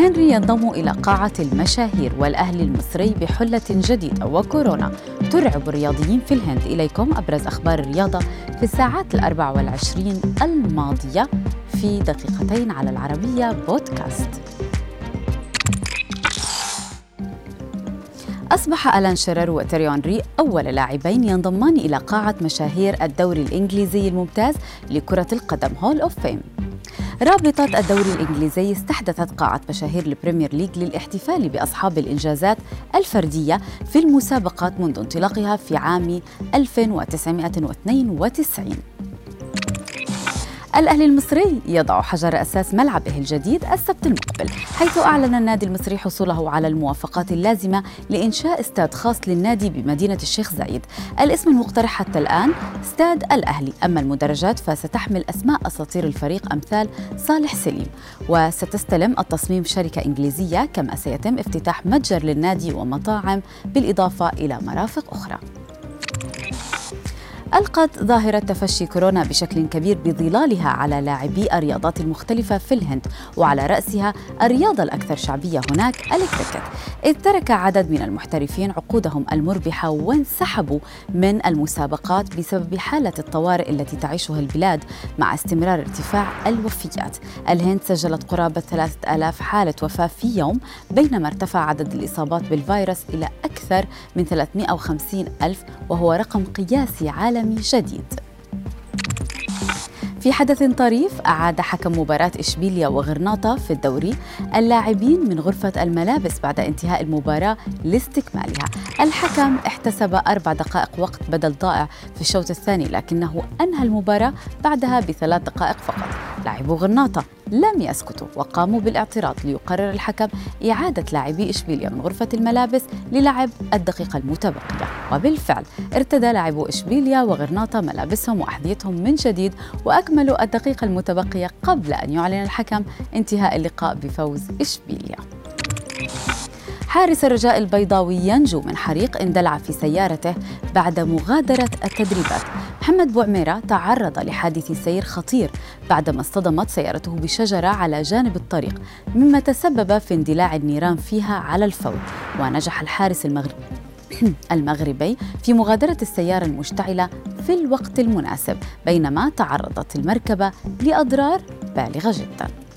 هنري ينضم إلى قاعة المشاهير والأهلي المصري بحلة جديدة وكورونا. ترعب الرياضيين في الهند. إليكم أبرز أخبار الرياضة في الساعات الأربع والعشرين الماضية في دقيقتين على العربية بودكاست. أصبح ألان شرر وتيريون ري أول لاعبين ينضمان إلى قاعة مشاهير الدوري الإنجليزي الممتاز لكرة القدم هول أوف فيم رابطة الدوري الإنجليزي استحدثت قاعة مشاهير البريمير ليج للاحتفال بأصحاب الإنجازات الفردية في المسابقات منذ انطلاقها في عام 1992 الأهلي المصري يضع حجر أساس ملعبه الجديد السبت المقبل حيث أعلن النادي المصري حصوله على الموافقات اللازمة لإنشاء استاد خاص للنادي بمدينة الشيخ زايد. الاسم المقترح حتى الآن استاد الأهلي أما المدرجات فستحمل أسماء أساطير الفريق أمثال صالح سليم وستستلم التصميم شركة إنجليزية كما سيتم افتتاح متجر للنادي ومطاعم بالإضافة إلى مرافق أخرى. ألقت ظاهرة تفشي كورونا بشكل كبير بظلالها على لاعبي الرياضات المختلفة في الهند وعلى رأسها الرياضة الأكثر شعبية هناك الكريكت. إذ ترك عدد من المحترفين عقودهم المربحة وانسحبوا من المسابقات بسبب حالة الطوارئ التي تعيشها البلاد مع استمرار ارتفاع الوفيات. الهند سجلت قرابة 3000 حالة وفاة في يوم بينما ارتفع عدد الإصابات بالفيروس إلى أكثر من 350 ألف وهو رقم قياسي عالمي جديد. في حدث طريف أعاد حكم مباراة إشبيليا وغرناطة في الدوري اللاعبين من غرفة الملابس بعد انتهاء المباراة لاستكمالها. الحكم احتسب أربع دقائق وقت بدل ضائع في الشوط الثاني لكنه أنهى المباراة بعدها بثلاث دقائق فقط. لاعبو غرناطة لم يسكتوا وقاموا بالاعتراض ليقرر الحكم إعادة لاعبي إشبيليا من غرفة الملابس للعب الدقيقة المتبقية. وبالفعل ارتدى لاعبو إشبيليا وغرناطة ملابسهم وأحذيتهم من جديد وأكملوا الدقيقة المتبقية قبل أن يعلن الحكم. انتهاء اللقاء بفوز إشبيليا. حارس الرجاء البيضاوي ينجو من حريق اندلع في سيارته بعد مغادرة التدريبات. محمد بوعميرة تعرض لحادث سير خطير بعدما اصطدمت سيارته بشجرة على جانب الطريق مما تسبب في اندلاع النيران فيها على الفور ونجح الحارس المغربي المغربي في مغادرة السيارة المشتعلة في الوقت المناسب بينما تعرضت المركبة لأضرار بالغة جداً.